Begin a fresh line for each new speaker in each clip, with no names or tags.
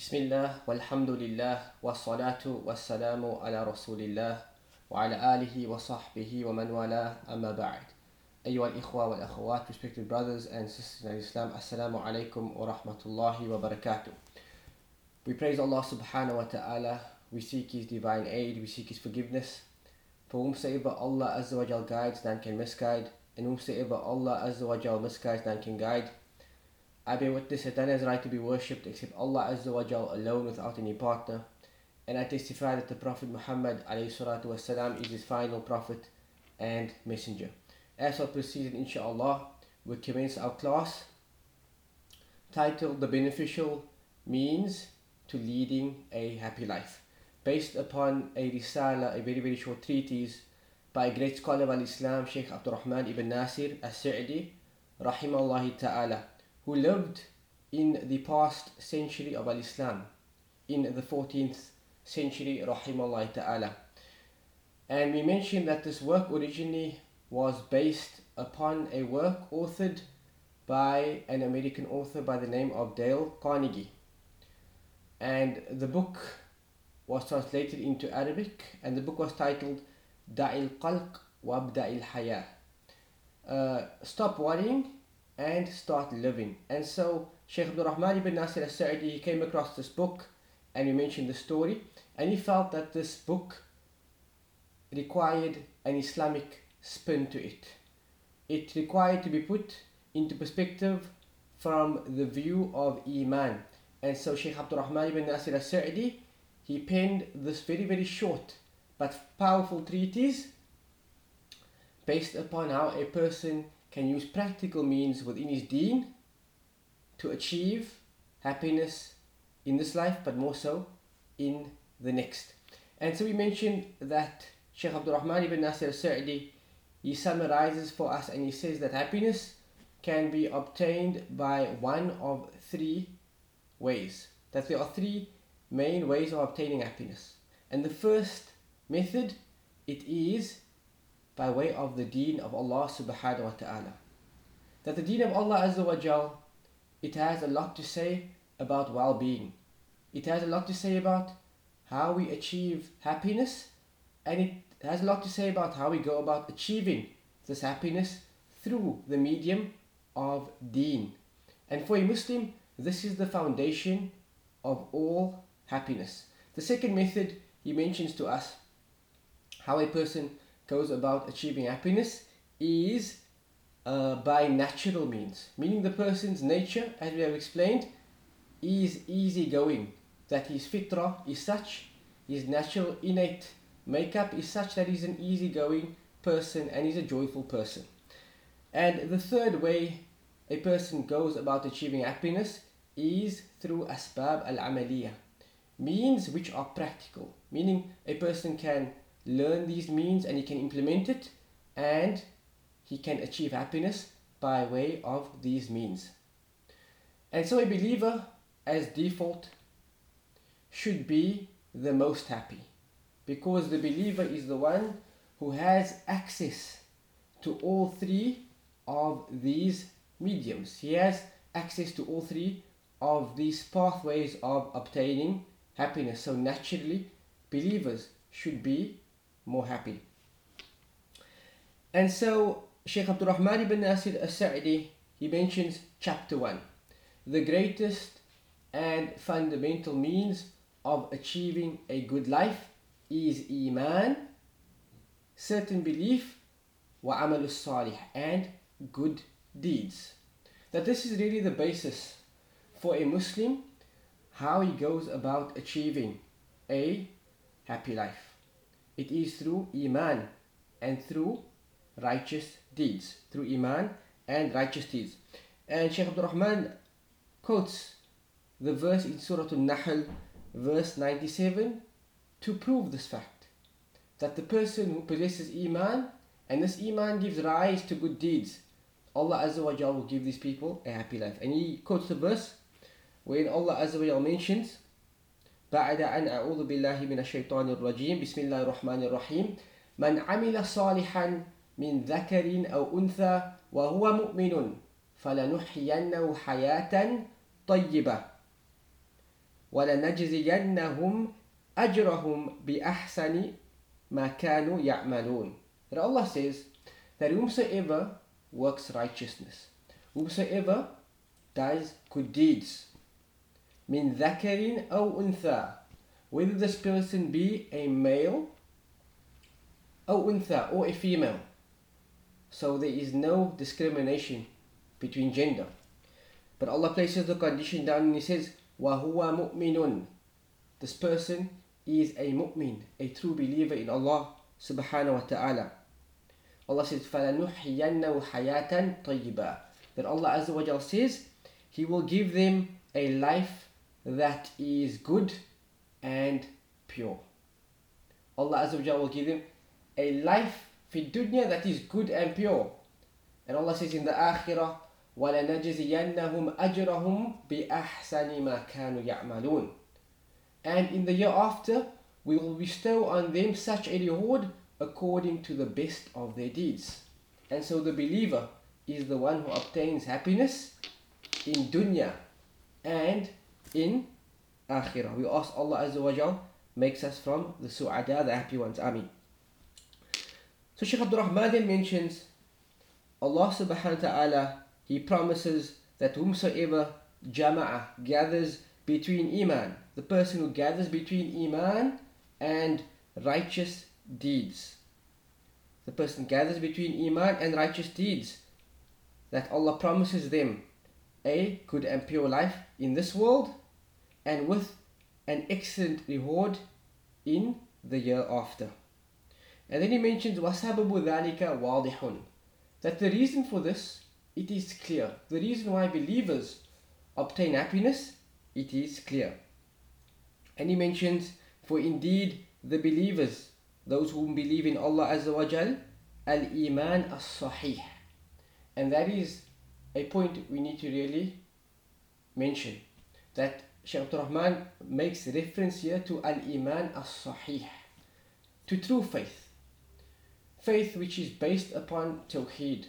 بسم الله والحمد لله والصلاة والسلام على رسول الله وعلى آله وصحبه ومن والاه أما بعد أيها الإخوة والأخوات respected brothers and sisters in Islam alaikum wa rahmatullahi wa barakatuh We praise Allah subhanahu wa ta'ala we seek His divine aid we seek His forgiveness for whomsoever Allah Azza wa Jal guides none can misguide and whomsoever Allah Azza wa Jal misguides none can guide I bear witness that none has right to be worshipped except Allah Azza wa Jal alone without any partner. And I testify that the Prophet Muhammad والسلام, is his final prophet and messenger. As I proceed, inshallah, we commence our class titled The Beneficial Means to Leading a Happy Life, based upon a risala, a very, very short treatise by a great scholar of Islam, Sheikh Abdul Rahman ibn Nasir as-Sa'di, rahimahullah ta'ala who lived in the past century of Al-Islam, in the 14th century, rahimahullah ta'ala. And we mentioned that this work originally was based upon a work authored by an American author by the name of Dale Carnegie. And the book was translated into Arabic, and the book was titled Da'il Qalq Wabda'il Haya. Uh, stop worrying and start living. And so Sheikh Abdul Rahman ibn Nasir al-Sa'di, he came across this book and he mentioned the story and he felt that this book required an Islamic spin to it. It required to be put into perspective from the view of Iman. And so Sheikh Abdul Rahman ibn Nasir al-Sa'di, he penned this very, very short but powerful treatise based upon how a person can use practical means within his deen to achieve happiness in this life, but more so in the next. And so we mentioned that Sheikh Abdul Rahman ibn Nasir Sa'di he summarizes for us and he says that happiness can be obtained by one of three ways. That there are three main ways of obtaining happiness. And the first method it is by way of the deen of Allah subhanahu wa ta'ala. That the deen of Allah azza wa jal, it has a lot to say about well-being. It has a lot to say about how we achieve happiness and it has a lot to say about how we go about achieving this happiness through the medium of deen. And for a Muslim, this is the foundation of all happiness. The second method he mentions to us how a person goes about achieving happiness is uh, by natural means, meaning the person's nature, as we have explained, is easygoing, that his fitra is such, his natural innate makeup is such that he's an easygoing person and he's a joyful person. And the third way a person goes about achieving happiness is through asbab al-amaliyah, means which are practical, meaning a person can learn these means and he can implement it and he can achieve happiness by way of these means. And so a believer as default should be the most happy because the believer is the one who has access to all three of these mediums. He has access to all three of these pathways of obtaining happiness. So naturally, believers should be more happy. And so Sheikh Abdul Rahman ibn Nasir al-Sa'di, he mentions chapter 1. The greatest and fundamental means of achieving a good life is Iman, certain belief, wa amal salih and good deeds. That this is really the basis for a Muslim how he goes about achieving a happy life. It is through Iman and through righteous deeds. Through Iman and righteous deeds. And Shaykh Abdul Rahman quotes the verse in Surah Al-Nahl, verse 97, to prove this fact. That the person who possesses Iman, and this Iman gives rise to good deeds, Allah Azza wa Jal will give these people a happy life. And he quotes the verse wherein Allah Azza wa Jal mentions بعد أن أعوذ بالله من الشيطان الرجيم. بسم الله الرحمن الرحيم. من عمل صالحا من ذكر أو أنثى وهو مؤمن فلنحيينه حياة طيبة وَلَنَجْزِيَنَّهُمْ أَجْرَهُمْ بِأَحْسَنِ مَا كَانُوا يَعْمَلُونَ. That Allah says that whomsoever works righteousness, whomsoever does good deeds, min ذَكَرٍ أَوْ أُنثَى Whether this person be a male أو أنثى or a female. So there is no discrimination between gender. But Allah places the condition down and He says, وَهُوَ مُؤْمِنٌ This person is a mu'min, a true believer in Allah subhanahu wa ta'ala. Allah says, فَلَنُحْيَنَّهُ حَيَاةً طَيِّبًا That Allah Azza wa Jal says, He will give them a life that is good and pure. Allah Azza wa will give him a life fi dunya that is good and pure. And Allah says in the akhirah, وَلَنَجْزِيَنَّهُمْ أَجْرَهُمْ بِأَحْسَنِ مَا كَانُوا يَعْمَلُونَ And in the hereafter, we will bestow on them such a reward according to the best of their deeds. And so the believer is the one who obtains happiness in dunya and in akhirah. We ask Allah Azza wa Jal makes us from the su'ada, the happy ones. Ameen. So Shaykh Abdul Rahman then mentions Allah subhanahu wa ta'ala, He promises that whomsoever jama'ah gathers between iman, the person who gathers between iman and righteous deeds. The person gathers between iman and righteous deeds, that Allah promises them a good and pure life in this world and with an excellent reward in the hereafter. And then he mentions وَسَبَبُ ذَلِكَ وَاضِحٌ That the reason for this, it is clear. The reason why believers obtain happiness, it is clear. And he mentions, For indeed the believers, those who believe in Allah Azza wa Jal, Al-Iman As-Sahih. And that is a point we need to really mention. That Shaykh Abdul Rahman makes reference here to al-iman as-sahih. To true faith faith which is based upon Tawheed,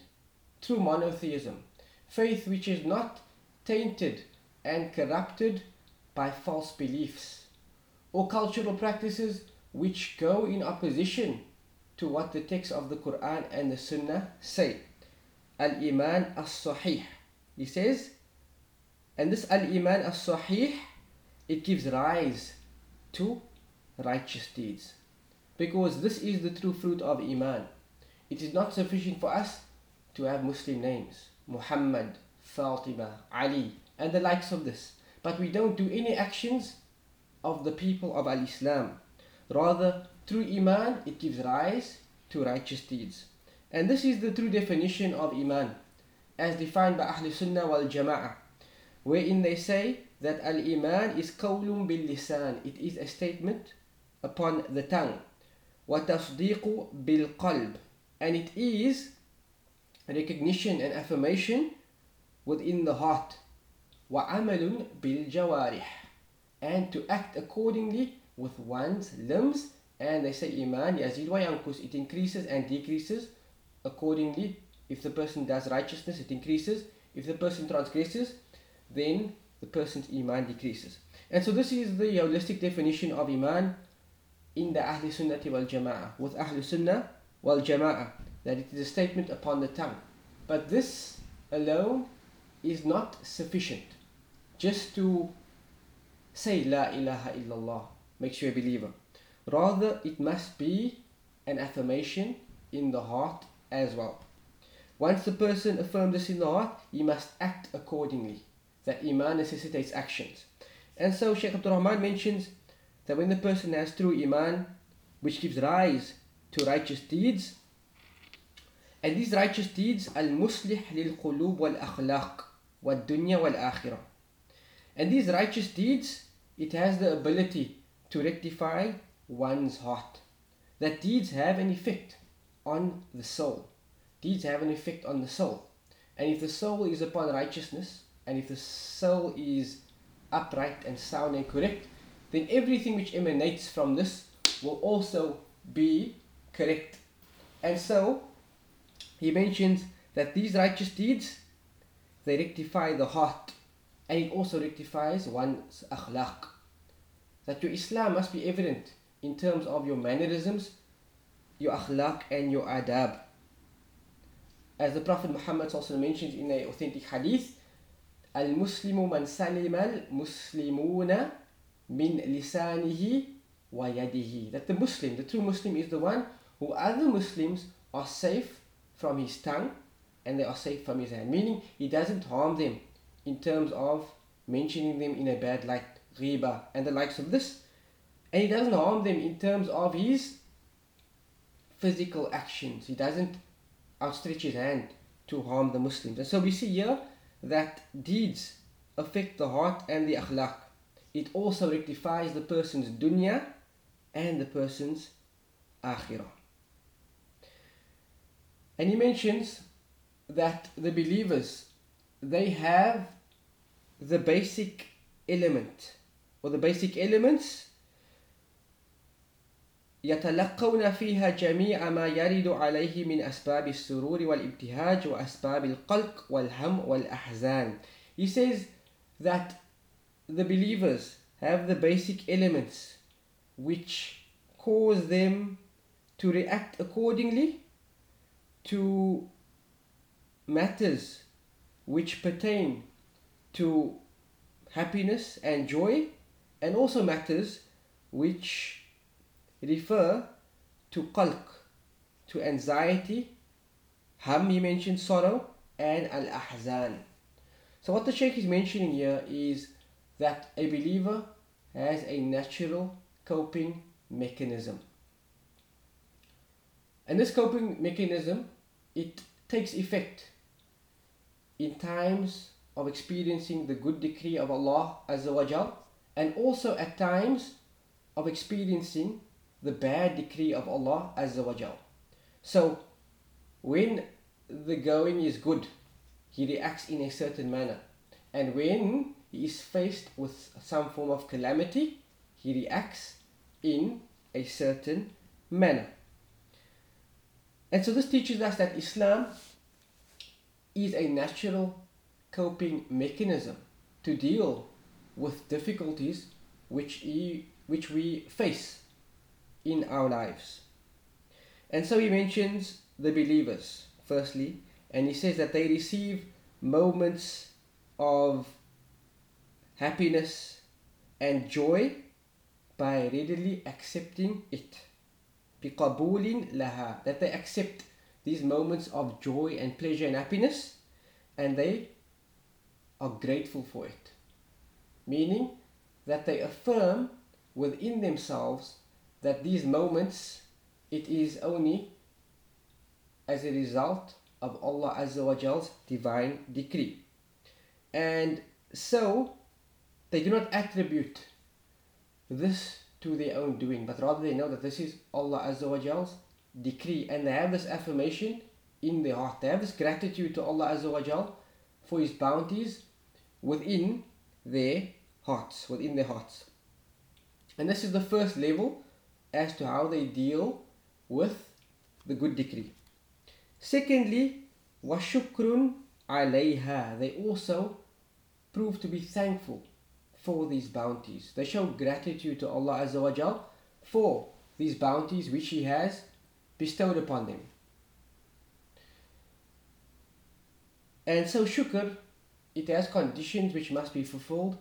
true monotheism, faith which is not tainted and corrupted by false beliefs or cultural practices which go in opposition to what the text of the Quran and the Sunnah say. Al Iman as Sahih. He says, and this Al Iman as Sahih, it gives rise to righteous deeds because this is the true fruit of Iman. It is not sufficient for us to have Muslim names, Muhammad, Fatima, Ali, and the likes of this. But we don't do any actions of the people of Al-Islam. Rather, through Iman, it gives rise to righteous deeds. And this is the true definition of Iman, as defined by Ahl Sunnah wal Jama'ah, wherein they say that Al Iman is qawlun bil lisan, it is a statement upon the tongue. وتصديق بالقلب and it is recognition and affirmation within the heart وعمل بالجوارح and to act accordingly with one's limbs and they say iman yazid wa yankus it increases and decreases accordingly if the person does righteousness it increases if the person transgresses then the person's iman decreases and so this is the holistic definition of iman in the Ahl Sunnah wal Jama'ah, with Ahl Sunnah wal Jama'ah, that it is a statement upon the tongue. But this alone is not sufficient. Just to say La ilaha illallah makes you a believer. Rather, it must be an affirmation in the heart as well. Once the person affirms this in the heart, he must act accordingly. That Iman necessitates actions. And so Shaykh Abdul Rahman mentions that when the person has true iman, which gives rise to righteous deeds, and these righteous deeds al-muslih lil-qulub wal-akhlaq wal-dunya wal-akhirah. And these righteous deeds, it has the ability to rectify one's heart. That deeds have an effect on the soul. Deeds have an effect on the soul. And if the soul is upon righteousness, and if the soul is upright and sound and correct, then everything which emanates from this will also be correct. And so he mentions that these righteous deeds they rectify the heart and it also rectifies one's akhlaq, that your Islam must be evident in terms of your mannerisms, your akhlaq and your adab. As the Prophet Muhammad also mentions in an authentic hadith, Man salim al-Muslimuna min lisanihi wa yadihi. That the Muslim, the true Muslim is the one who other Muslims are safe from his tongue and they are safe from his hand. Meaning he doesn't harm them in terms of mentioning them in a bad light, ghiba and the likes of this. And he doesn't harm them in terms of his physical actions. He doesn't outstretch his hand to harm the Muslims. And so we see here that deeds affect the heart and the akhlaq. It also rectifies the person's dunya and the person's akhirah. And he mentions that the believers they have the basic element or the basic elements يتلقون فيها جميع ما يرد عليه من أسباب السرور والابتهاج وأسباب القلق والهم والأحزان. He says that the believers have the basic elements which cause them to react accordingly to matters which pertain to happiness and joy and also matters which refer to qalq, to anxiety, ham he mentioned sorrow and al-ahzan. So what the Shaykh is mentioning here is that a believer has a natural coping mechanism. And this coping mechanism, it takes effect in times of experiencing the good decree of Allah Azza wa Jal, and also at times of experiencing the bad decree of Allah Azza wa Jal. So when the going is good, he reacts in a certain manner. And when he is faced with some form of calamity, he reacts in a certain manner. And so this teaches us that Islam is a natural coping mechanism to deal with difficulties which, he, which we face in our lives. And so he mentions the believers, firstly, and he says that they receive moments of happiness and joy by readily accepting it. بقبول لها that they accept these moments of joy and pleasure and happiness and they are grateful for it. Meaning that they affirm within themselves that these moments it is only as a result of Allah Azza wa divine decree. And so they do not attribute this to their own doing, but rather they know that this is Allah Azza wa decree and they have this affirmation in their heart. They have this gratitude to Allah Azza wa for His bounties within their hearts, within their hearts. And this is the first level as to how they deal with the good decree. Secondly, washukrun alayha. They also prove to be thankful for these bounties. They show gratitude to Allah Azza wa Jal for these bounties which He has bestowed upon them. And so shukr, it has conditions which must be fulfilled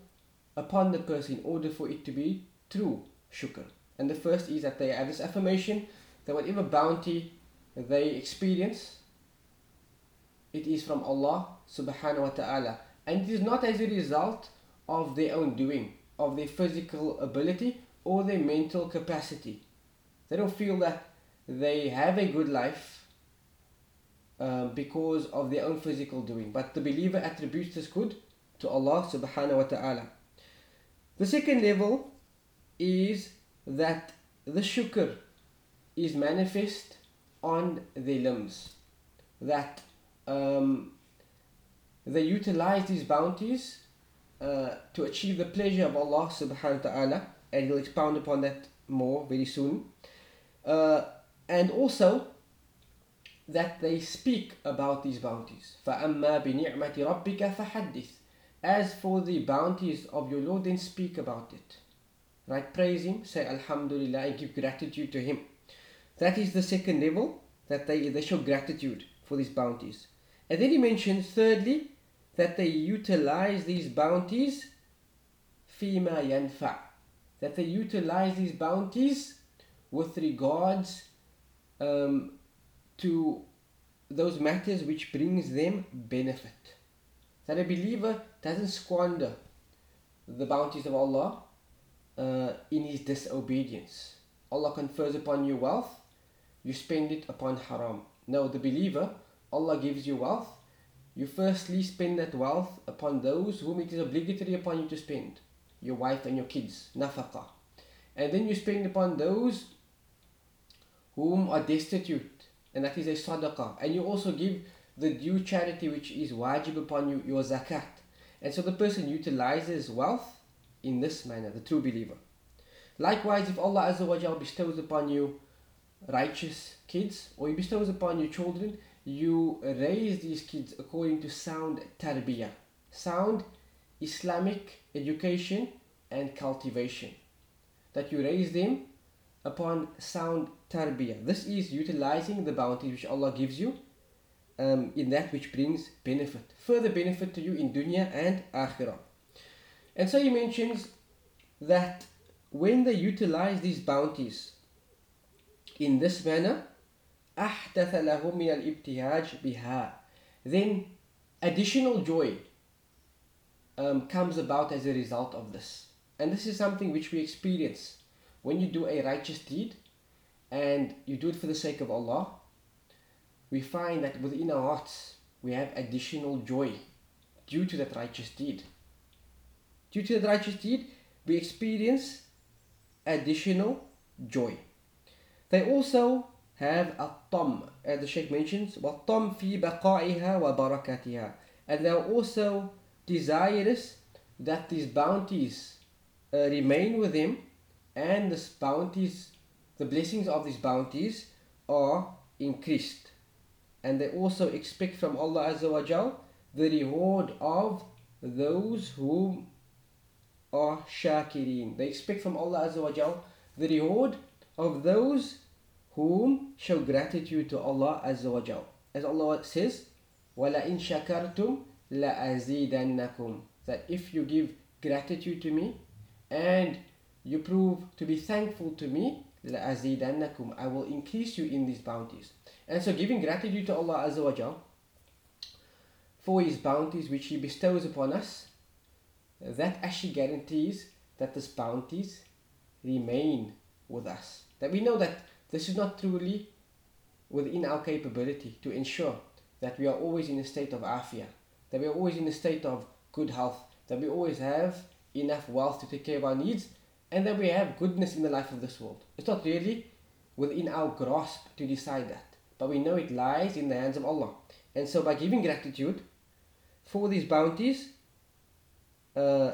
upon the person in order for it to be true shukr. And the first is that they have this affirmation that whatever bounty they experience, it is from Allah subhanahu wa ta'ala. And it is not as a result of their own doing, of their physical ability or their mental capacity. They don't feel that they have a good life um, because of their own physical doing. But the believer attributes this good to Allah subhanahu wa ta'ala. The second level is that the shukr is manifest on their limbs. That um, they utilize these bounties uh, to achieve the pleasure of Allah subhanahu wa ta'ala, and he'll expound upon that more very soon. Uh, and also that they speak about these bounties. فَأَمَّا بِنِعْمَةِ رَبِّكَ فَحَدِّثْ As for the bounties of your Lord, then speak about it. right? Praise Him, say Alhamdulillah, and give gratitude to Him. That is the second level that they, they show gratitude for these bounties. And then he mentions, thirdly, that they utilize these bounties fima yanfa. That they utilize these bounties with regards um, to those matters which brings them benefit. That a believer doesn't squander the bounties of Allah uh, in his disobedience. Allah confers upon you wealth, you spend it upon haram. Now, the believer, Allah gives you wealth, you firstly spend that wealth upon those whom it is obligatory upon you to spend, your wife and your kids, nafaqa. And then you spend upon those whom are destitute, and that is a sadaqah. And you also give the due charity which is wajib upon you, your zakat. And so the person utilizes wealth in this manner, the true believer. Likewise, if Allah Azza bestows upon you righteous kids, or He bestows upon you children, you raise these kids according to sound tarbiyah, sound Islamic education and cultivation. That you raise them upon sound tarbiyah. This is utilizing the bounty which Allah gives you um, in that which brings benefit, further benefit to you in dunya and akhirah. And so he mentions that when they utilize these bounties in this manner, أحدث لهم من الابتهاج بها then additional joy um, comes about as a result of this. And this is something which we experience when you do a righteous deed and you do it for the sake of Allah. We find that within our hearts we have additional joy due to that righteous deed. Due to that righteous deed, we experience additional joy. They also have a tom, as the Sheikh mentions, وَالطَّمْ فِي بَقَائِهَا وَبَرَكَاتِهَا And they are also desirous that these bounties uh, remain with them and the bounties, the blessings of these bounties are increased. And they also expect from Allah Azza wa Jal the reward of those who are shakirin. They expect from Allah Azza wa Jal the reward of those whom show gratitude to Allah Azza wa Jal. As Allah says, وَلَئِن شَكَرْتُمْ لَأَزِيدَنَّكُمْ That if you give gratitude to me and you prove to be thankful to me, لَأَزِيدَنَّكُمْ I will increase you in these bounties. And so giving gratitude to Allah Azza wa Jal for His bounties which He bestows upon us, that actually guarantees that these bounties remain with us. That we know that this is not truly within our capability to ensure that we are always in a state of afia, that we are always in a state of good health, that we always have enough wealth to take care of our needs, and that we have goodness in the life of this world. It's not really within our grasp to decide that, but we know it lies in the hands of Allah. And so, by giving gratitude for these bounties, uh,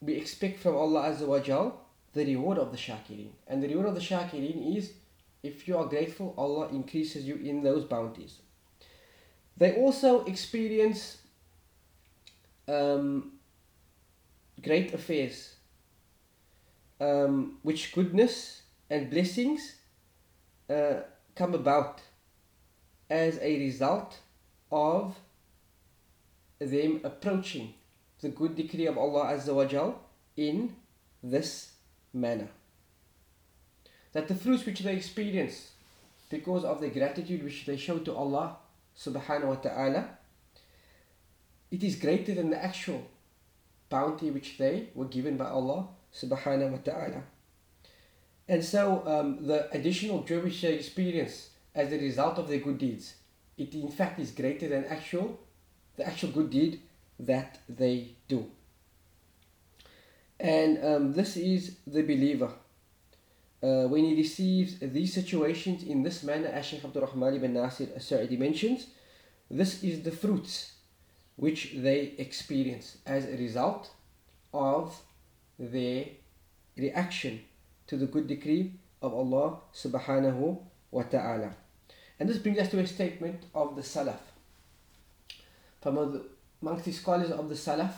we expect from Allah Azza wa Jal the reward of the shakirin. And the reward of the shakirin is if you are grateful, Allah increases you in those bounties. They also experience um, great affairs, um, which goodness and blessings uh, come about as a result of them approaching the good decree of Allah Azza wa Jal in this manner. That the fruits which they experience because of the gratitude which they show to Allah subhanahu wa ta'ala it is greater than the actual bounty which they were given by Allah subhanahu wa ta'ala. And so um, the additional joy which they experience as a result of their good deeds it in fact is greater than actual the actual good deed that they do and um, this is the believer uh, when he receives these situations in this manner, as Shaykh Abdul Rahman ibn Nasir as-Sa'idi mentions, this is the fruits which they experience as a result of their reaction to the good decree of Allah subhanahu wa ta'ala. And this brings us to a statement of the Salaf From amongst the scholars of the Salaf,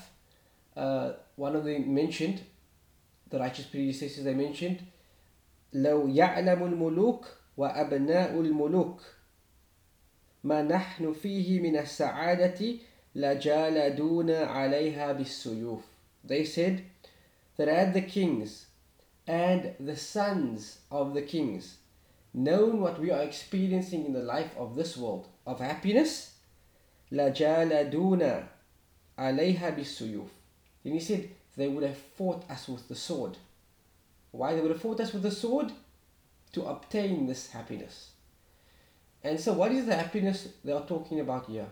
uh, one of them mentioned the righteous predecessors they mentioned, لو يعلم الملوك وأبناء الملوك ما نحن فيه من السعادة لجالدون عليها بالسيوف. They said that had the kings and the sons of the kings known what we are experiencing in the life of this world of happiness, لجالدون عليها بالسيوف. Then he said they would have fought us with the sword. Why they would have fought us with the sword? To obtain this happiness. And so what is the happiness they are talking about here?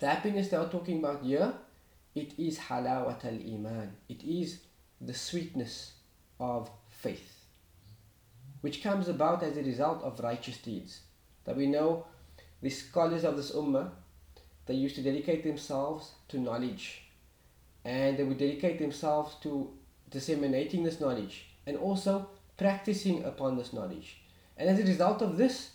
The happiness they are talking about here, it is halawat al-iman. It is the sweetness of faith. Which comes about as a result of righteous deeds. That we know the scholars of this ummah, they used to dedicate themselves to knowledge. And they would dedicate themselves to disseminating this knowledge and also practicing upon this knowledge. And as a result of this,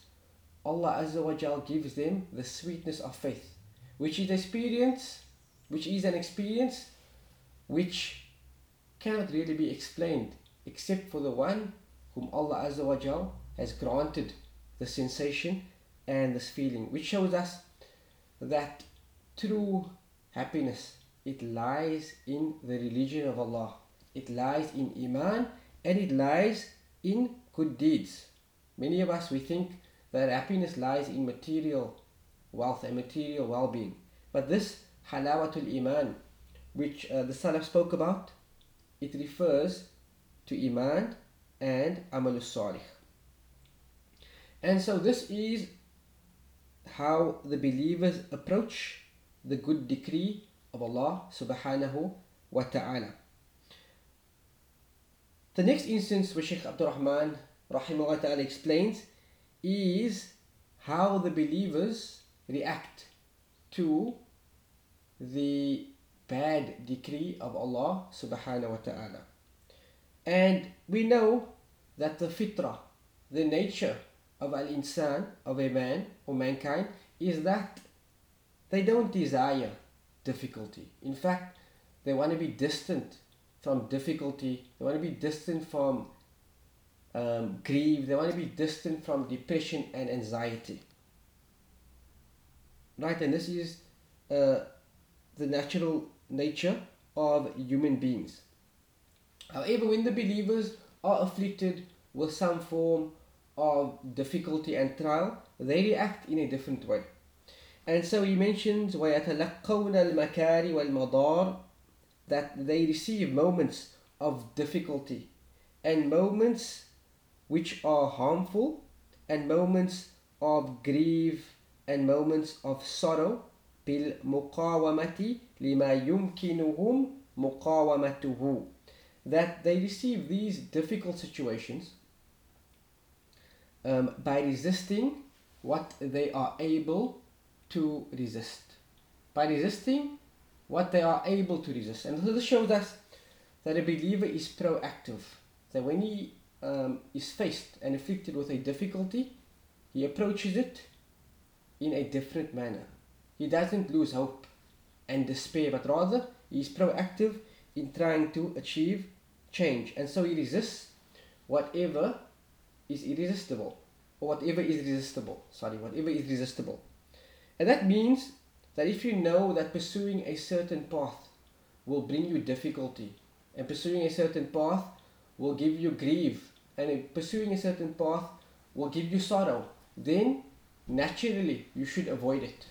Allah Azza wa Jal gives them the sweetness of faith, which is experience, which is an experience which cannot really be explained except for the one whom Allah Azza wa Jal has granted the sensation and this feeling, which shows us that true happiness it lies in the religion of Allah. It lies in Iman and it lies in good deeds. Many of us we think that happiness lies in material wealth and material well-being. But this halawatul iman, which uh, the Salaf spoke about, it refers to iman and amalus salih. And so this is how the believers approach the good decree of Allah subhanahu wa ta'ala. The next instance which Sheikh Abdul Rahman rahimahullah ta'ala explains is how the believers react to the bad decree of Allah subhanahu wa ta'ala. And we know that the fitrah, the nature of al insan, of a man or mankind, is that they don't desire difficulty. In fact, they want to be distant from difficulty, they want to be distant from um, grief, they want to be distant from depression and anxiety. Right, and this is uh, the natural nature of human beings. However, when the believers are afflicted with some form of difficulty and trial, they react in a different way. And so he mentions وَيَتَلَقَّوْنَ الْمَكَارِ وَالْمَضَارِ that they receive moments of difficulty and moments which are harmful and moments of grief and moments of sorrow بالمقاومة لما يمكنهم مقاومته that they receive these difficult situations um, by resisting what they are able to resist by resisting what they are able to resist and this shows us that a believer is proactive that when he um, is faced and afflicted with a difficulty, he approaches it in a different manner. He doesn't lose hope and despair, but rather he is proactive in trying to achieve change. And so he resists whatever is irresistible, or whatever is resistible. Sorry, whatever is resistible. And that means that if you know that pursuing a certain path will bring you difficulty, and pursuing a certain path will give you grief and pursuing a certain path will give you sorrow, then naturally you should avoid it.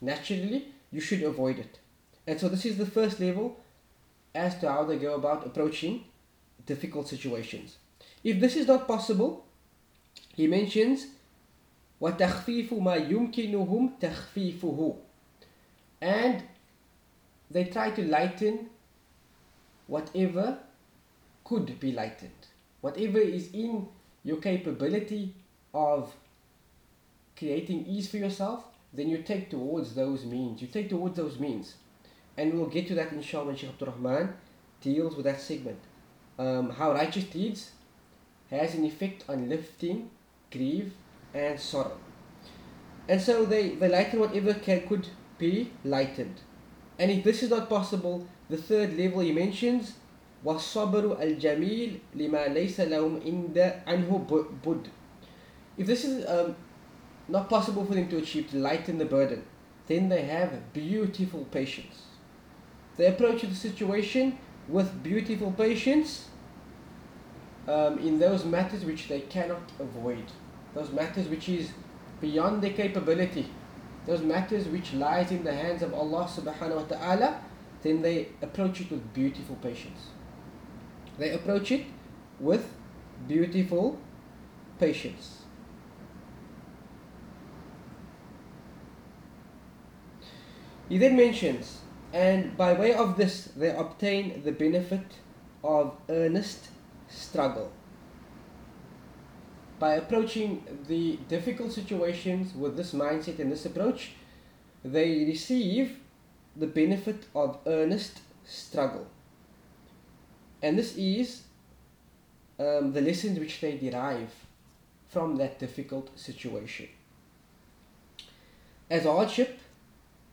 Naturally, you should avoid it. And so, this is the first level as to how they go about approaching difficult situations. If this is not possible, he mentions وَتَخْفِيفُ مَا يُمْكِنُهُمْ تَخْفِيفُهُ And they try to lighten whatever could be lightened whatever is in your capability of creating ease for yourself, then you take towards those means. You take towards those means. And we'll get to that inshallah when Shaykh Abdul Rahman deals with that segment. Um, how righteous deeds has an effect on lifting grief and sorrow. And so they, they lighten whatever can, could be lightened. And if this is not possible, the third level he mentions والصبر الجميل لما ليس لهم عند عنه بد if this is um, not possible for them to achieve to lighten the burden then they have beautiful patience they approach the situation with beautiful patience um, in those matters which they cannot avoid. Those matters which is beyond their capability. Those matters which lies in the hands of Allah subhanahu wa ta'ala then they approach it with beautiful patience. They approach it with beautiful patience. He then mentions and by way of this they obtain the benefit of earnest struggle by approaching the difficult situations with this mindset and this approach, they receive the benefit of earnest struggle. And this is um, the lessons which they derive from that difficult situation. As hardship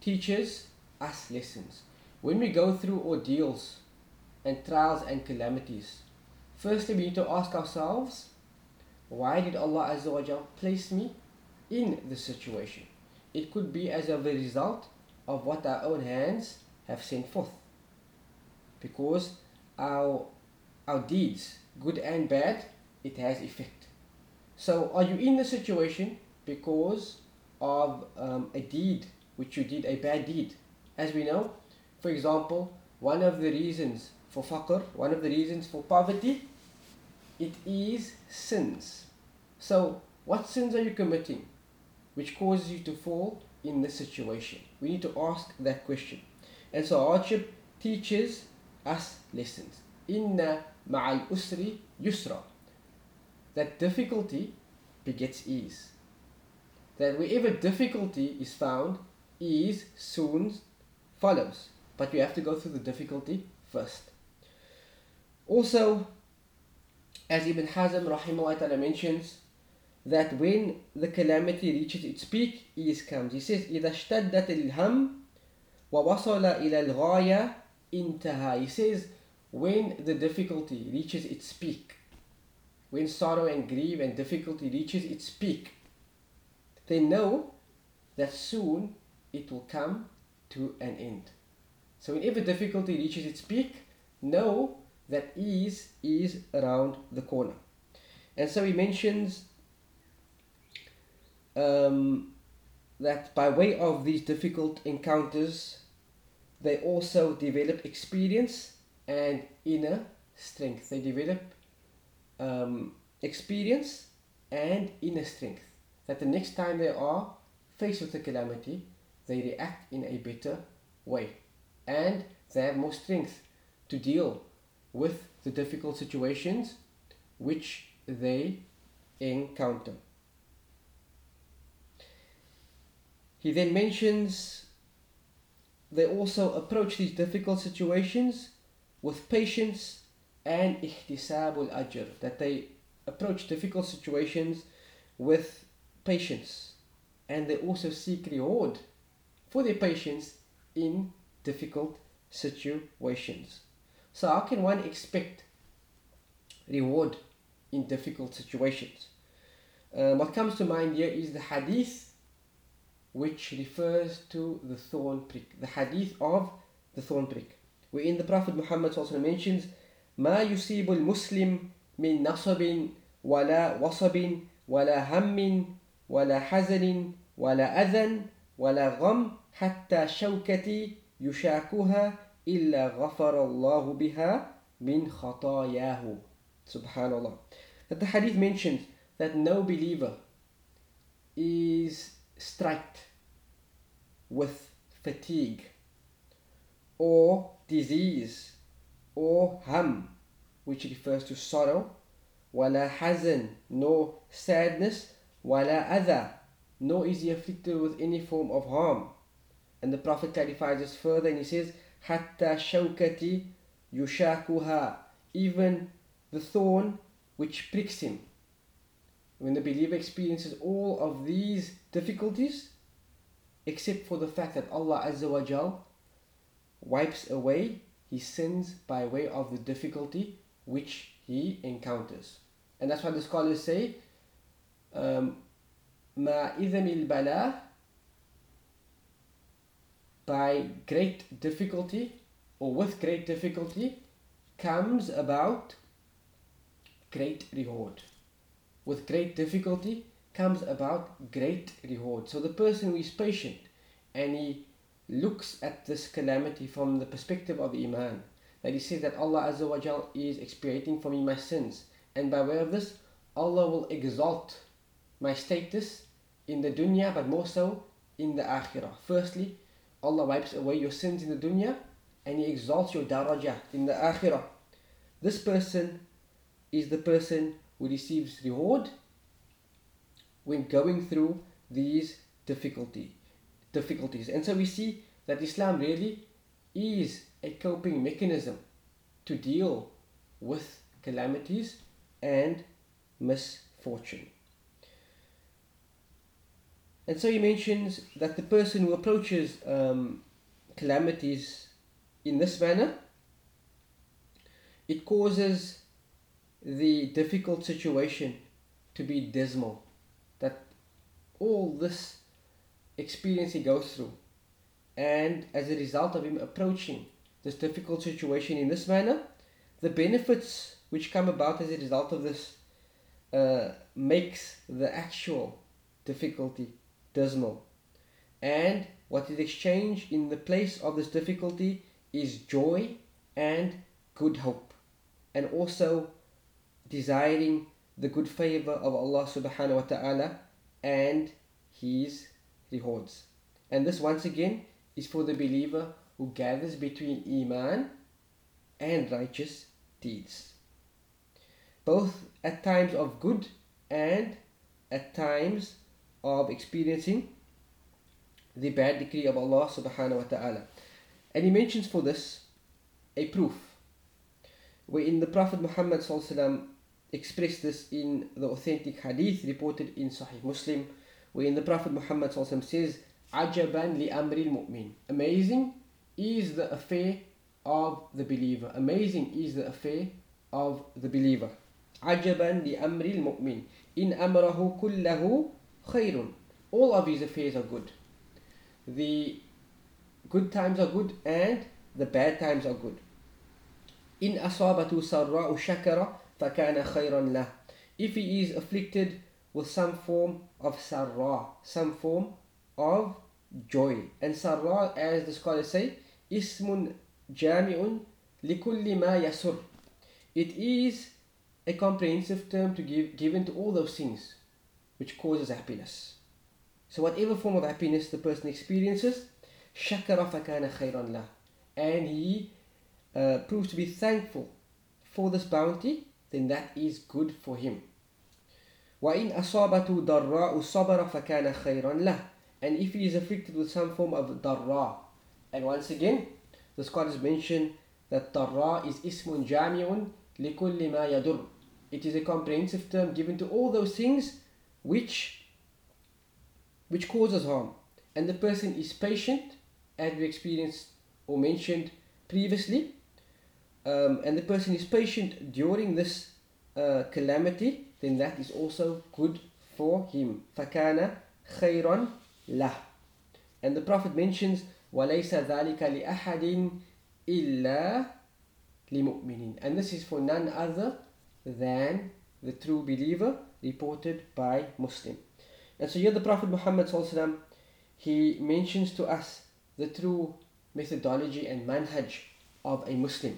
teaches us lessons. When we go through ordeals and trials and calamities, firstly we need to ask ourselves why did Allah Azza wa place me in this situation? It could be as a result of what our own hands have sent forth. Because our, our deeds, good and bad, it has effect. So are you in the situation because of um, a deed which you did, a bad deed? As we know, for example, one of the reasons for faqr, one of the reasons for poverty it is sins. So, what sins are you committing which causes you to fall in this situation? We need to ask that question. And so, hardship teaches us lessons. Inna ma'al usri yusra. That difficulty begets ease. That wherever difficulty is found, ease soon follows. But you have to go through the difficulty first. Also, as Ibn Hazm rahimahullah mentions, that when the calamity reaches its peak, ease comes. He says, إذا اشتدت الهم ووصل إلى الغاية انتهى. He says, when the difficulty reaches its peak, when sorrow and grief and difficulty reaches its peak, they know that soon it will come to an end. So whenever difficulty reaches its peak, know that ease is around the corner. And so he mentions um, that by way of these difficult encounters, they also develop experience and inner strength. They develop um, experience and inner strength. That the next time they are faced with a calamity, they react in a better way. And they have more strength to deal with the difficult situations which they encounter. He then mentions they also approach these difficult situations with patience and ihtisab al-ajr that they approach difficult situations with patience and they also seek reward for their patience in difficult situations. So how can one expect reward in difficult situations? Um, what comes to mind here is the hadith which refers to the thorn prick, the hadith of the thorn prick, wherein the Prophet Muhammad also mentions, ما يصيب المسلم من نصب ولا وصب ولا هم ولا حزن ولا أذى ولا غم حتى شوكة يشاكها illa ghafarallahu biha min khatayahu. Subhanallah. That the hadith mentions that no believer is struck with fatigue or disease or ham, which refers to sorrow, ولا حزن no sadness, ولا adha, nor is he afflicted with any form of harm. And the Prophet clarifies this further and he says, حتى شوكة يشاكها even the thorn which pricks him. When the believer experiences all of these difficulties, except for the fact that Allah Azza wa Jal wipes away he sins by way of the difficulty which he encounters. And that's why the scholars say, um, مع إذن البلاء by great difficulty or with great difficulty comes about great reward. With great difficulty comes about great reward. So the person who is patient and he looks at this calamity from the perspective of Iman, that he says that Allah Azza wa Jal is expiating for me my sins, and by way of this, Allah will exalt my status in the dunya, but more so in the akhirah. Firstly, Allah wipes away your sins in the dunya, and He exalts your darajah in the akhirah. This person is the person who receives reward when going through these difficulty difficulties. And so we see that Islam really is a coping mechanism to deal with calamities and misfortune. And so he mentions that the person who approaches um, calamities in this manner, it causes the difficult situation to be dismal. That all this experience he goes through, and as a result of him approaching this difficult situation in this manner, the benefits which come about as a result of this uh, makes the actual difficulty dismal. And what is exchanged in the place of this difficulty is joy and good hope. And also desiring the good favor of Allah subhanahu wa ta'ala and His rewards. And this once again is for the believer who gathers between Iman and righteous deeds. Both at times of good and at times of experiencing the bad decree of Allah subhanahu wa ta'ala. And he mentions for this a proof wherein the Prophet Muhammad expressed this in the authentic hadith reported in Sahih Muslim wherein the Prophet Muhammad says Ajaban li amri mu'min Amazing is the affair of the believer. Amazing is the affair of the believer. Ajaban li amri mu'min In kullahu khairun. All of his affairs are good. The good times are good and the bad times are good. In asabatu sarra'u shakara fakana khayran lah. If he is afflicted with some form of sarra, some form of joy. And sarra, as the scholars say, ismun jami'un likulli ma yasur. It is a comprehensive term to give given to all those things which causes happiness. So whatever form of happiness the person experiences, shakara fakana khayran lah. And he uh, proves to be thankful for this bounty, then that is good for him. وَإِنْ أَصَابَتُ ضَرَّاءُ صَبَرَ فَكَانَ خَيْرًا لَهُ And if he is afflicted with some form of darra, and once again, the scholars mention that darra is ismun jami'un لِكُلِّ مَا يَدُرُّ It is a comprehensive term given to all those things which which causes harm and the person is patient as we experienced or mentioned previously um, and the person is patient during this uh, calamity then that is also good for him فَكَانَ خَيْرًا لَهُ and the Prophet mentions وَلَيْسَ ذَلِكَ لِأَحَدٍ إِلَّا لِمُؤْمِنٍ and this is for none other than the true believer reported by Muslim. And so here the Prophet Muhammad he mentions to us the true methodology and manhaj of a Muslim,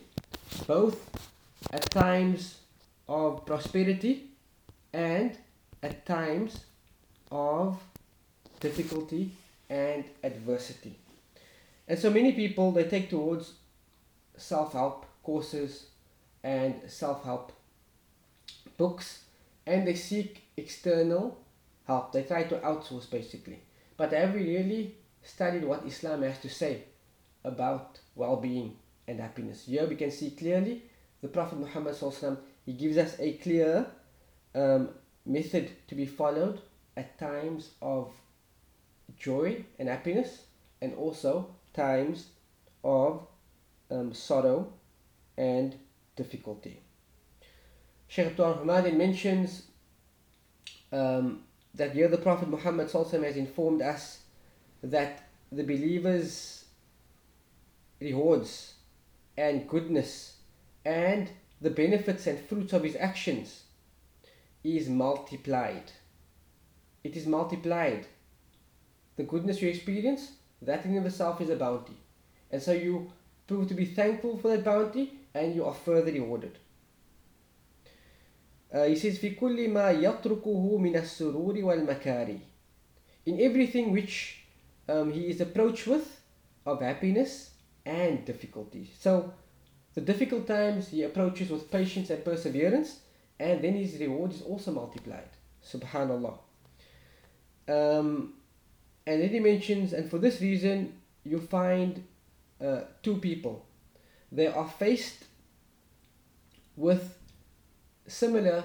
both at times of prosperity and at times of difficulty and adversity. And so many people they take towards self-help courses and self-help books and they seek external help. They try to outsource basically. But they haven't really studied what Islam has to say about well-being and happiness. Here we can see clearly the Prophet Muhammad he gives us a clear um, method to be followed at times of joy and happiness and also times of um, sorrow and difficulty. Shaykh Abdul Rahman mentions um, that here the Prophet Muhammad has informed us that the believers' rewards and goodness and the benefits and fruits of his actions is multiplied. It is multiplied. The goodness you experience, that in itself is a bounty. And so you prove to be thankful for that bounty and you are further rewarded. Uh, he says في كل ما يتركه من السرور والمكاري in everything which um, he is approached with of happiness and difficulty. So the difficult times he approaches with patience and perseverance and then his reward is also multiplied. Subhanallah. Um, and then he mentions, and for this reason, you find uh, two people. They are faced with similar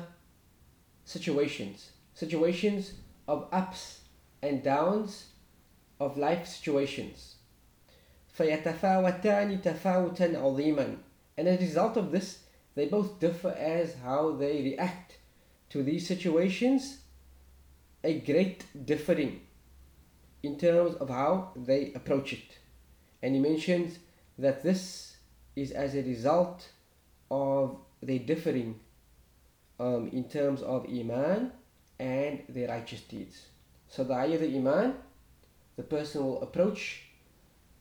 situations, situations of ups and downs of life situations. فيتفاوتان تفاوتا عظيما and as a result of this they both differ as how they react to these situations a great differing in terms of how they approach it and he mentions that this is as a result of their differing um, in terms of iman and their righteous deeds so the higher the iman the person will approach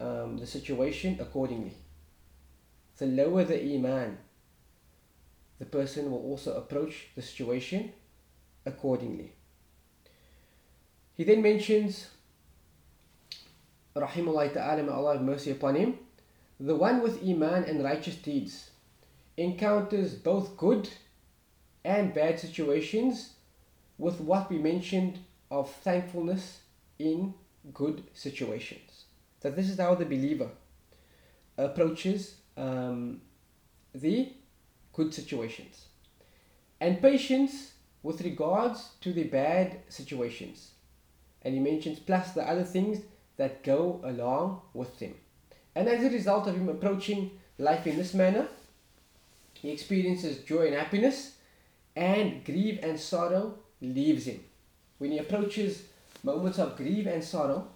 um, the situation accordingly. The lower the iman, the person will also approach the situation accordingly. He then mentions, Rahimullah ta'ala, may Allah have mercy upon him, the one with iman and righteous deeds encounters both good and bad situations with what we mentioned of thankfulness in good situations. That this is how the believer approaches um, the good situations. And patience with regards to the bad situations. And he mentions plus the other things that go along with them. And as a result of him approaching life in this manner, he experiences joy and happiness, and grief and sorrow leaves him. When he approaches moments of grief and sorrow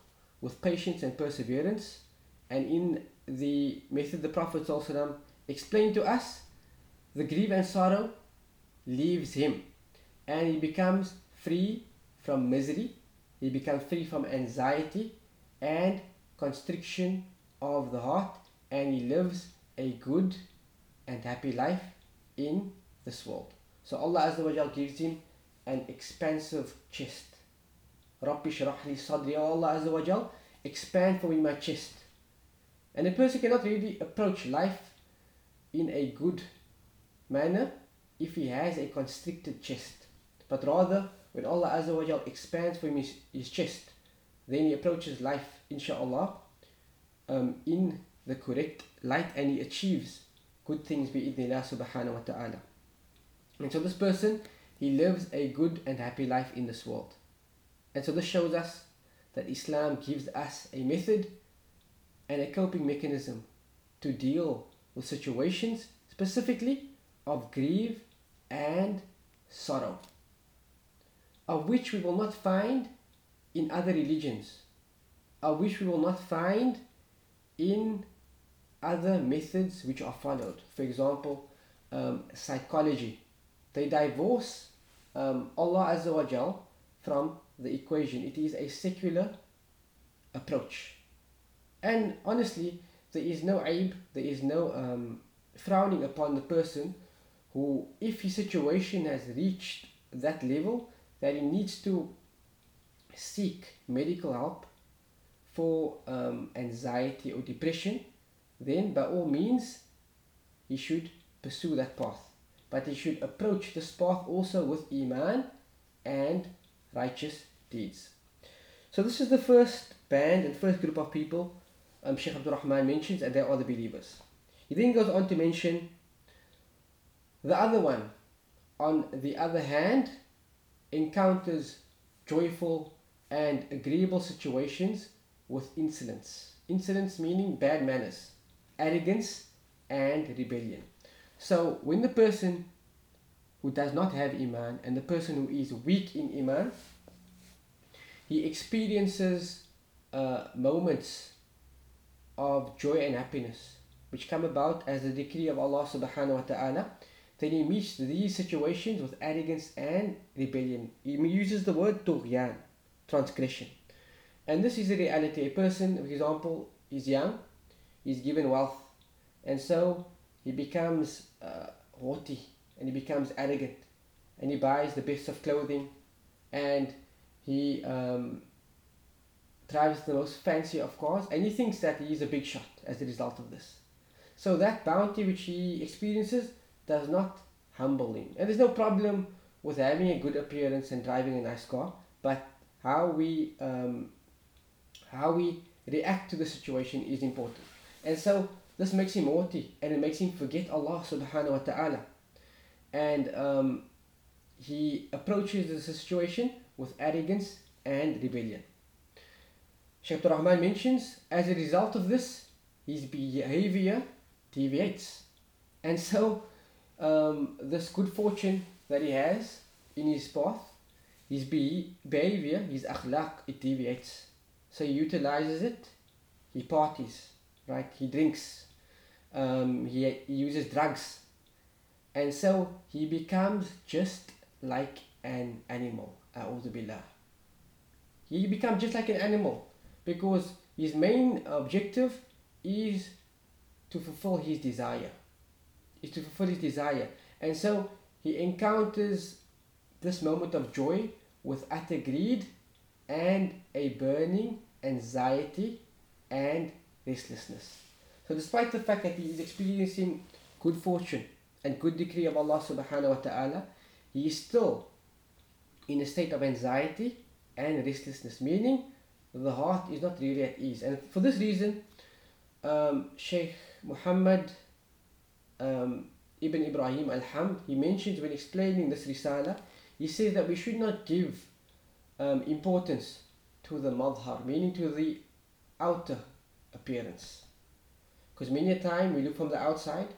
with patience and perseverance. And in the method the Prophet explained to us, the grief and sorrow leaves him and he becomes free from misery, he becomes free from anxiety and constriction of the heart, and he lives a good and happy life in this world. So Allah Azza wa Jal gives him an expansive chest Rabbi shrah li sadri, Allah Azza wa Jal, expand for me my chest. And a person cannot really approach life in a good manner if he has a constricted chest. But rather, when Allah Azza wa Jal expands for him his, his chest, then he approaches life, inshallah, um, in the correct light and he achieves good things bi'idnillah subhanahu wa ta'ala. And so this person, he lives a good and happy life in this world. And so this shows us that Islam gives us a method and a coping mechanism to deal with situations specifically of grief and sorrow, of which we will not find in other religions, of which we will not find in other methods which are followed. For example, um, psychology. They divorce um, Allah Azza wa Jal from the equation. It is a secular approach. And honestly, there is no aib, there is no um, frowning upon the person who, if his situation has reached that level, that he needs to seek medical help for um, anxiety or depression, then by all means he should pursue that path. But he should approach this path also with Iman and righteous deeds. So this is the first band and first group of people um, Sheikh Abdul Rahman mentions, and they are the believers. He then goes on to mention the other one, on the other hand, encounters joyful and agreeable situations with insolence. Insolence meaning bad manners, arrogance, and rebellion. So when the person who does not have iman and the person who is weak in iman, he experiences uh, moments of joy and happiness which come about as the decree of Allah subhanahu wa ta'ala. Then he meets these situations with arrogance and rebellion. He uses the word tughyan transgression. And this is the reality. A person for example is young is given wealth. And so he becomes uh, haughty and he becomes arrogant and he buys the best of clothing and he um, drives the most fancy of cars and he thinks that he is a big shot as a result of this. So that bounty which he experiences does not humble him. And there's no problem with having a good appearance and driving a nice car, but how we um, how we react to the situation is important. And so this makes him haughty and it makes him forget Allah subhanahu wa ta'ala. And um, he approaches the situation with arrogance and rebellion. Shaykh Rahman mentions, as a result of this, his behavior deviates. And so, um, this good fortune that he has in his path, his be- behavior, his akhlaq, it deviates. So he utilizes it, he parties, right? He drinks, um, he, he uses drugs. And so he becomes just like an animal. Billah. He becomes just like an animal because his main objective is to fulfill his desire. Is to fulfill his desire. And so he encounters this moment of joy with utter greed and a burning anxiety and restlessness. So despite the fact that he is experiencing good fortune and good decree of Allah subhanahu wa ta'ala, he is still in a state of anxiety and restlessness, meaning the heart is not really at ease. And for this reason, um, Sheikh Muhammad um, Ibn Ibrahim Al Hamd, he mentions when explaining this Risala, he says that we should not give um, importance to the madhar, meaning to the outer appearance. Because many a time we look from the outside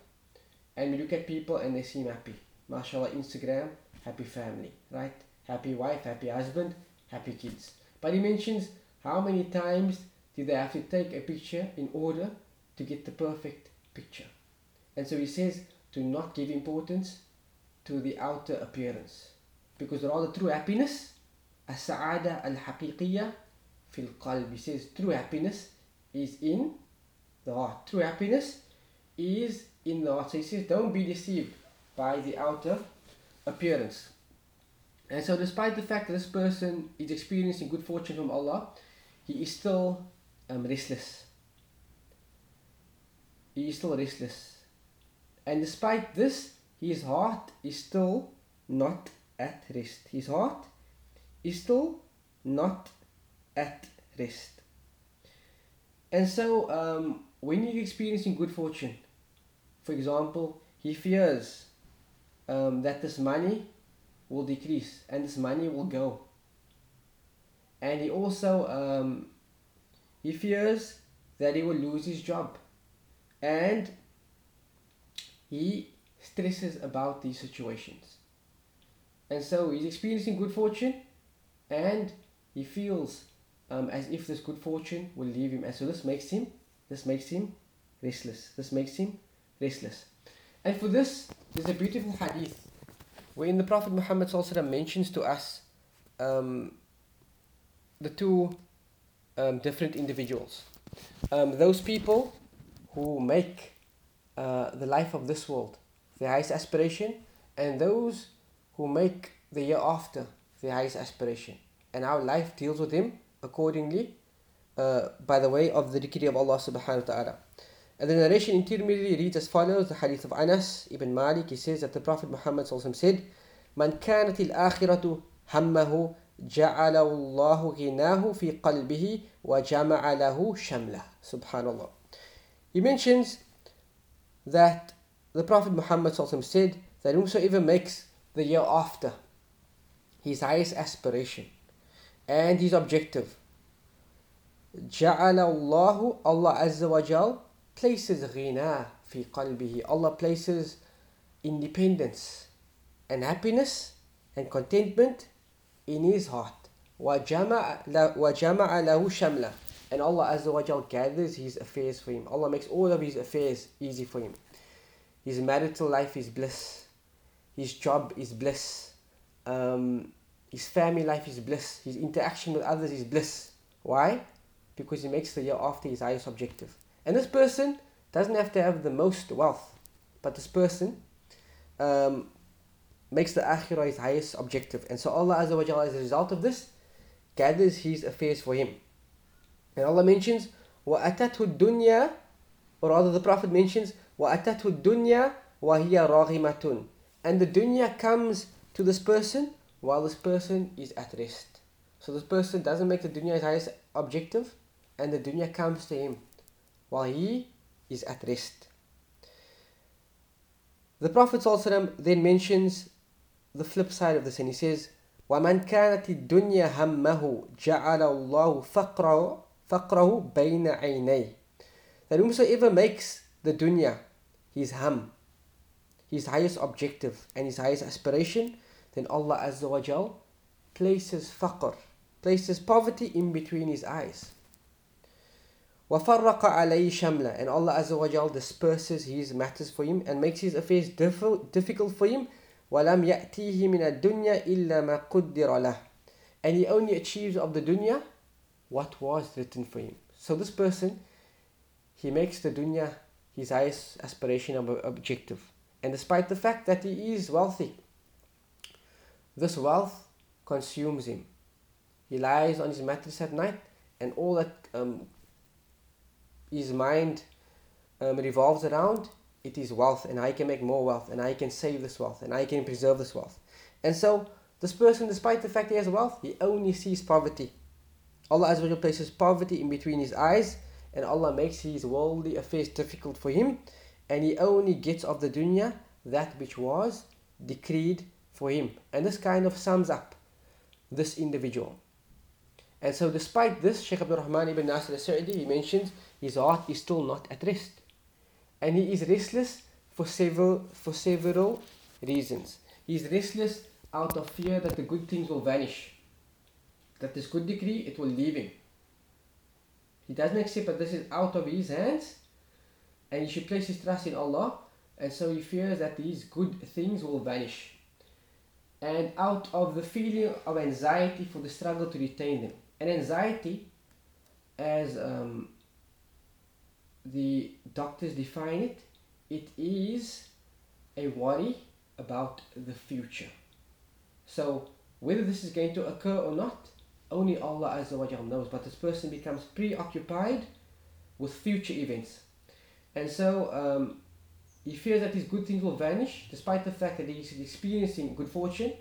and we look at people and they seem happy. MashaAllah, Instagram, happy family, right? Happy wife, happy husband, happy kids. But he mentions how many times did they have to take a picture in order to get the perfect picture. And so he says to not give importance to the outer appearance. Because rather true happiness, as-sa'ada al-haqiqiyya fil qalb. He says true happiness is in the heart. True happiness is in the heart. So he says don't be deceived by the outer appearance. And so despite the fact that this person is experiencing good fortune from Allah, he is still um, restless. He is still restless. And despite this, his heart is still not at rest. His heart is still not at rest. And so, um, when you're experiencing good fortune, for example, he fears um, that this money will decrease and this money will go. And he also um, he fears that he will lose his job, and he stresses about these situations. And so he's experiencing good fortune, and he feels um, as if this good fortune will leave him. And so this makes him this makes him restless. This makes him restless. And for this, there's a beautiful hadith wherein the Prophet Muhammad mentions to us um, the two um, different individuals. Um, those people who make uh, the life of this world their highest aspiration, and those who make the hereafter their highest aspiration. And our life deals with them accordingly uh, by the way of the decree of Allah subhanahu wa ta'ala. And the narration intermediately reads as follows the hadith of Anas ibn Malik. He says that the Prophet Muhammad said, من كانت الآخرة همه جعل الله غناه في قلبه وجمع له شمله Subhanallah. He mentions that the Prophet Muhammad said that whosoever makes the hereafter his highest aspiration and his objective جعل الله Allah Azza wa Jal places ghina في قلبه. Allah places independence and happiness and contentment in his heart. وَجَمَعَ لَهُ شَمْلًا And Allah Azza wa Jal gathers his affairs for him. Allah makes all of his affairs easy for him. His marital life is bliss. His job is bliss. Um, his family life is bliss. His interaction with others is bliss. Why? Because he makes the hereafter his highest objective. And this person doesn't have to have the most wealth, but this person um, makes the akhirah his highest objective. And so Allah Azza wa Jalla, as a result of this, gathers his affairs for him. And Allah mentions, وَأَتَتْهُ الدُّنْيَا Or rather the Prophet mentions, وَأَتَتْهُ الدُّنْيَا وَهِيَ رَاغِمَةٌ And the dunya comes to this person while this person is at rest. So this person doesn't make the dunya his highest objective, and the dunya comes to him while he is at rest. The Prophet ﷺ then mentions the flip side of this and he says, وَمَنْ كَانَتِ الدُّنْيَا هَمَّهُ جَعَلَ اللَّهُ فَقْرَهُ, فقره بَيْنَ عَيْنَيْهِ That whomsoever makes the dunya his hum, his highest objective and his highest aspiration, then Allah Azza wa Jal places faqr, places poverty in between his eyes. وَفَرَّقَ عَلَيْهِ شَمْلًا And Allah Azza wa Jal disperses his matters for him and makes his affairs difficult for him. وَلَمْ يَأْتِيهِ مِنَ الدُّنْيَا إِلَّا مَا قُدِّرَ لَهُ And he only achieves of the dunya what was written for him. So this person, he makes the dunya his highest aspiration of objective. And despite the fact that he is wealthy, this wealth consumes him. He lies on his mattress at night and all that um, his mind um, revolves around, it is wealth, and I can make more wealth, and I can save this wealth, and I can preserve this wealth. And so, this person, despite the fact he has wealth, he only sees poverty. Allah Azza places poverty in between his eyes, and Allah makes his worldly affairs difficult for him, and he only gets of the dunya that which was decreed for him. And this kind of sums up this individual. And so, despite this, Shaykh Abdul Rahman ibn Nasir al he mentions his heart is still not at rest. And he is restless for several, for several reasons. He is restless out of fear that the good things will vanish, that this good decree, it will leave him. He doesn't accept that this is out of his hands, and he should place his trust in Allah, and so he fears that these good things will vanish. And out of the feeling of anxiety for the struggle to retain them. And anxiety, as um, the doctors define it, it is a worry about the future. So, whether this is going to occur or not, only Allah Azza knows. But this person becomes preoccupied with future events. And so, um, he fears that his good things will vanish, despite the fact that he is experiencing good fortune.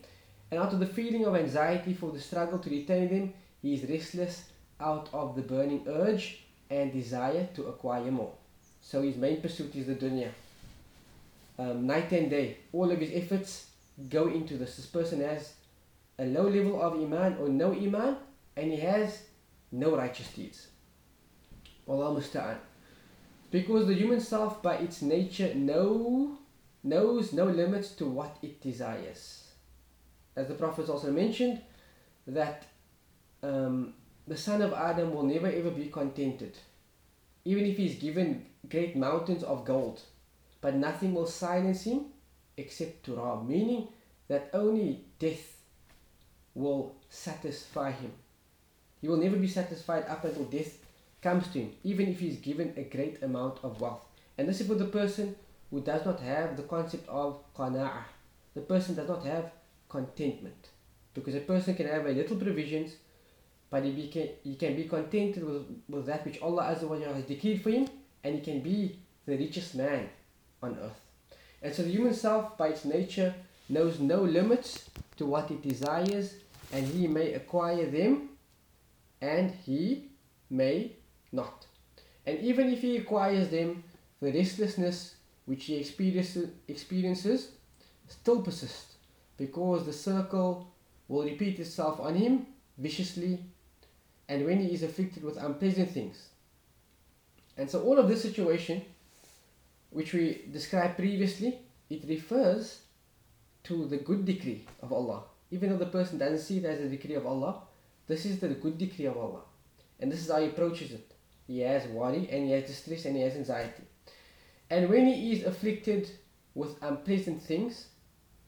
And out of the feeling of anxiety for the struggle to retain them, he is restless out of the burning urge and desire to acquire more. So his main pursuit is the dunya. Um, night and day, all of his efforts go into this. This person has a low level of iman or no iman, and he has no righteous deeds. Allah musta'an. Because the human self, by its nature, know, knows no limits to what it desires. As the Prophet also mentioned, that um, the son of Adam will never ever be contented, even if he's given great mountains of gold, but nothing will silence him except turab, meaning that only death will satisfy him. He will never be satisfied up until death comes to him, even if he's given a great amount of wealth. And this is for the person who does not have the concept of qana'ah. The person does not have contentment. Because a person can have a little provisions but he, can, he can be contented with, with that which Allah Azza has decreed for him, and he can be the richest man on earth. And so the human self, by its nature, knows no limits to what it desires, and he may acquire them, and he may not. And even if he acquires them, the restlessness which he experiences, still persists, because the circle will repeat itself on him viciously and when he is afflicted with unpleasant things. And so all of this situation which we described previously, it refers to the good decree of Allah. Even though the person doesn't see it as a decree of Allah, this is the good decree of Allah. And this is how he approaches it. He has worry and he has distress and he has anxiety. And when he is afflicted with unpleasant things,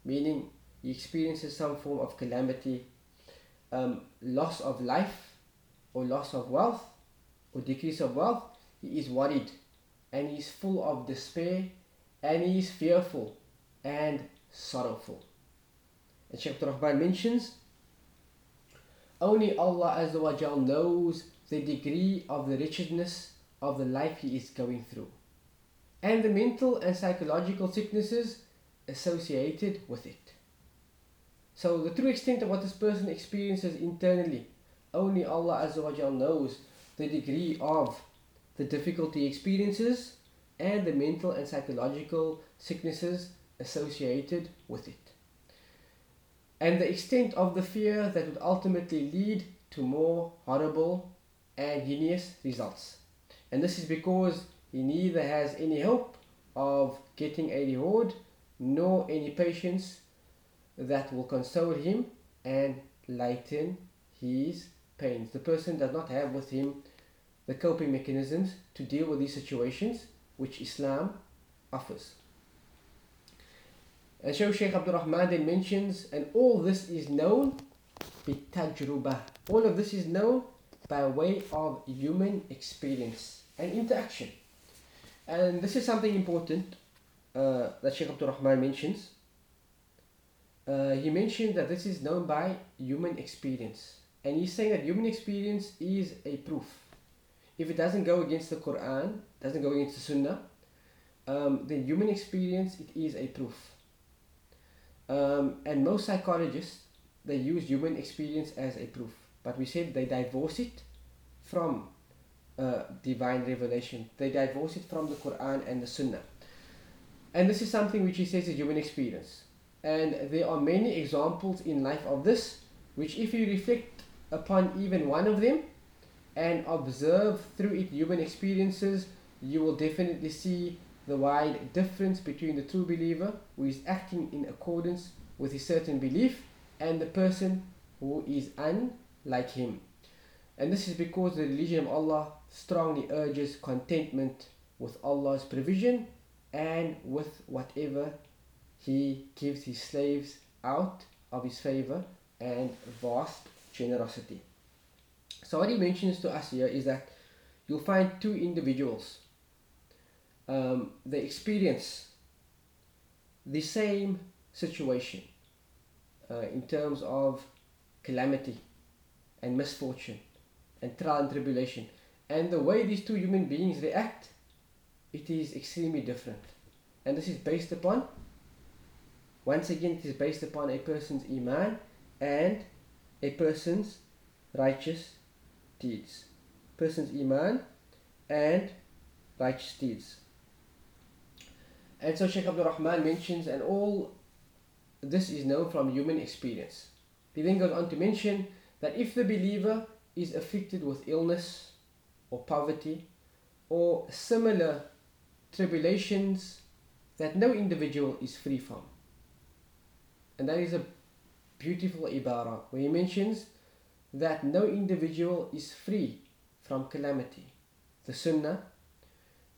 meaning he experiences some form of calamity, um, loss of life, or loss of wealth, or decrease of wealth, he is worried and he is full of despair and he is fearful and sorrowful. And Shaykh Rahman mentions only Allah Azza wa Jal knows the degree of the wretchedness of the life he is going through and the mental and psychological sicknesses associated with it. So the true extent of what this person experiences internally, only Allah knows the degree of the difficulty experiences and the mental and psychological sicknesses associated with it. And the extent of the fear that would ultimately lead to more horrible and heinous results. And this is because he neither has any hope of getting a reward nor any patience that will console him and lighten his pains. The person does not have with him the coping mechanisms to deal with these situations which Islam offers. And so Shaykh Abdul Rahman then mentions, and all this is known. All of this is known by way of human experience and interaction. And this is something important uh, that Shaykh Abdul Rahman mentions. Uh, he mentioned that this is known by human experience. And he's saying that human experience is a proof. If it doesn't go against the Quran, doesn't go against the Sunnah, um, then human experience, it is a proof. Um, and most psychologists, they use human experience as a proof. But we said they divorce it from uh, divine revelation. They divorce it from the Quran and the Sunnah. And this is something which he says is human experience. And there are many examples in life of this, which if you reflect upon even one of them and observe through it human experiences, you will definitely see the wide difference between the true believer who is acting in accordance with a certain belief and the person who is unlike him. And this is because the religion of Allah strongly urges contentment with Allah's provision and with whatever He gives His slaves out of His favor and vast generosity. So, what He mentions to us here is that you'll find two individuals. Um, they experience the same situation uh, in terms of calamity and misfortune and trial and tribulation. And the way these two human beings react, it is extremely different. And this is based upon, once again, it is based upon a person's iman and a person's righteous deeds. Person's iman and righteous deeds. And so Sheikh Abdul Rahman mentions, and all this is known from human experience. He then goes on to mention that if the believer is afflicted with illness or poverty or similar tribulations that no individual is free from. And that is a beautiful ibara where he mentions that no individual is free from calamity. The sunnah,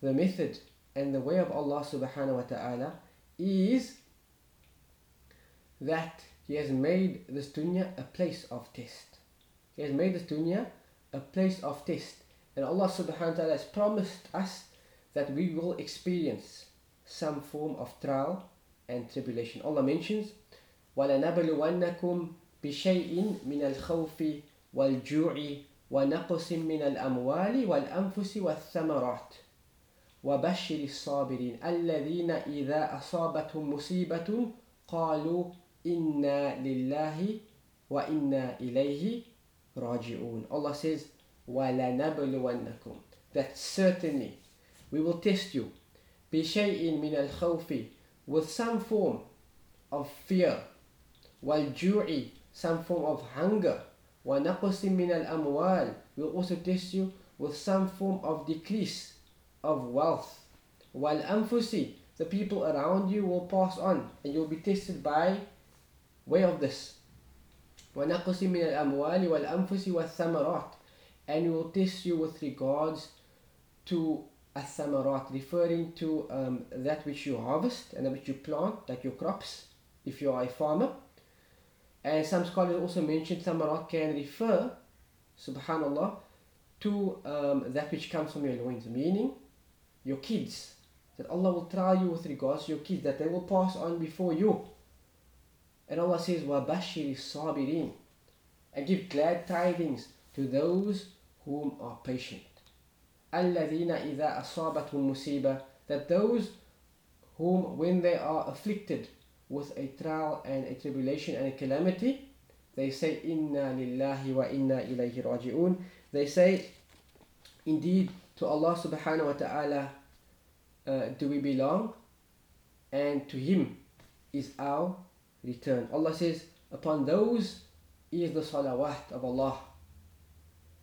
the method and the way of Allah subhanahu wa ta'ala is that He has made this dunya a place of test. He has made this dunya a place of test. And Allah subhanahu wa ta'ala has promised us that we will experience some form of trial and tribulation. Allah mentions, وَلَنَبْلُوَنَّكُمْ بِشَيْءٍ مِنَ الْخَوْفِ وَالْجُوعِ ونقص من الأموال والأنفس والثمرات وبشر الصابرين الذين إذا أصابتهم مصيبة قالوا إنا لله وإنا إليه raji'un. Allah says, وَلَنَبْلُوَنَّكُمْ That certainly we will test you. بِشَيْءٍ مِنَ الْخَوْفِ With some form of fear. وَالْجُوعِ Some form of hunger. وَنَقْصٍ مِنَ الْأَمْوَالِ We'll also test you with some form of decrease of wealth. وَالْأَنفُسِ The people around you will pass on and you'll be tested by way of this. وَنَقْصِ مِنَ الْأَمْوَالِ وَالْأَنفُسِ وَالثَّمَرَاتِ And we will test you with regards to الثمرات referring to um, that which you harvest and that which you plant like your crops if you are a farmer and some scholars also mention thamarat can refer subhanallah to um, that which comes from your loins meaning your kids that Allah will try you with regards to your kids that they will pass on before you and Allah says وَبَشِّرِ الصَّابِرِينَ and give glad tidings to those whom are patient الَّذِينَ إِذَا أَصَابَتْهُمْ مُصِيبَةٌ That those whom when they are afflicted with a trial and a tribulation and a calamity, they say, Inna lillahi wa inna ilayhi raji'un. They say, Indeed, to Allah subhanahu wa ta'ala uh, do we belong, and to Him is our return. Allah says, Upon those is the salawat of Allah.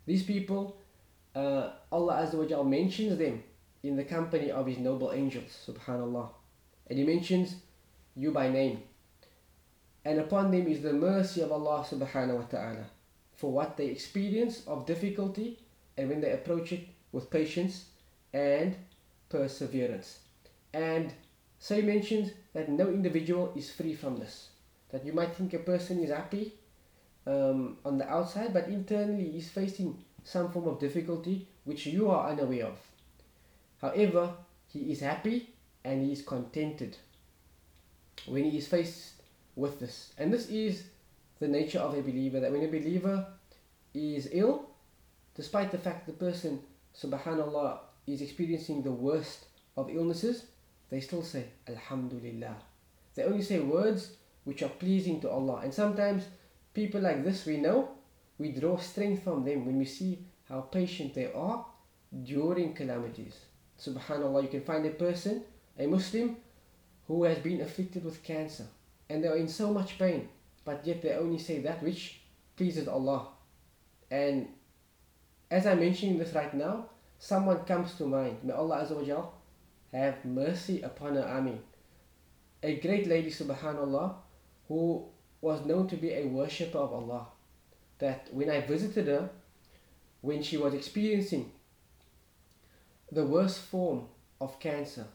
These people uh, Allah Azza wa mentions them in the company of His noble angels, subhanallah. And He mentions you by name. And upon them is the mercy of Allah subhanahu wa ta'ala for what they experience of difficulty and when they approach it with patience and perseverance. And so he mentions that no individual is free from this. That you might think a person is happy um, on the outside, but internally he's facing some form of difficulty which you are unaware of. However, he is happy and he is contented when he is faced with this. And this is the nature of a believer that when a believer is ill, despite the fact the person, subhanallah, is experiencing the worst of illnesses, they still say Alhamdulillah. They only say words which are pleasing to Allah. And sometimes people like this we know we draw strength from them when we see how patient they are during calamities. Subhanallah, you can find a person, a Muslim, who has been afflicted with cancer and they are in so much pain, but yet they only say that which pleases Allah. And as I'm mentioning this right now, someone comes to mind. May Allah Azza have mercy upon her. Ameen. A great lady, subhanallah, who was known to be a worshipper of Allah that when I visited her, when she was experiencing the worst form of cancer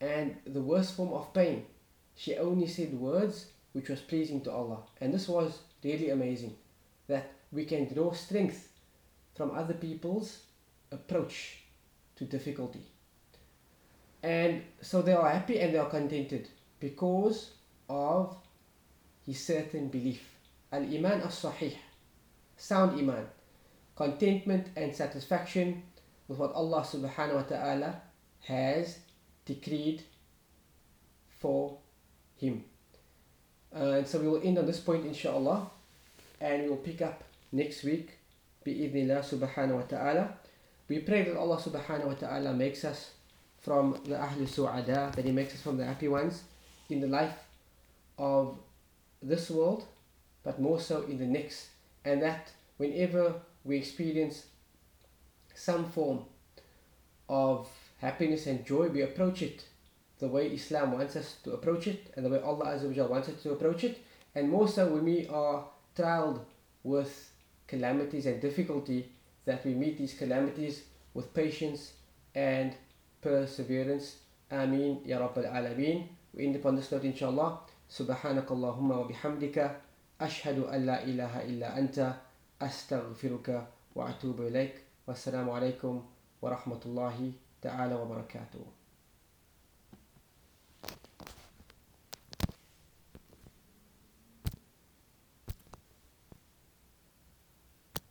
and the worst form of pain, she only said words which was pleasing to Allah. And this was really amazing that we can draw strength from other people's approach to difficulty. And so they are happy and they are contented because of his certain belief. Al-Iman as-Sahih sound iman, contentment and satisfaction with what Allah subhanahu wa ta'ala has decreed for him. Uh, and so we will end on this point inshallah and we will pick up next week bi'idhnillah subhanahu wa ta'ala. We pray that Allah subhanahu wa ta'ala makes us from the Ahlul Su'ada, that He makes us from the happy ones in the life of this world, but more so in the next and that whenever we experience some form of happiness and joy, we approach it the way Islam wants us to approach it and the way Allah wants us to approach it. And more so when we are trialed with calamities and difficulty, that we meet these calamities with patience and perseverance. Amin ya rabbal alamin. We end upon this note inshallah. سبحانك اللهم وبحمدك أشهد أن لا إله إلا أنت أستغفرك وأتوب إليك والسلام عليكم ورحمة الله تعالى وبركاته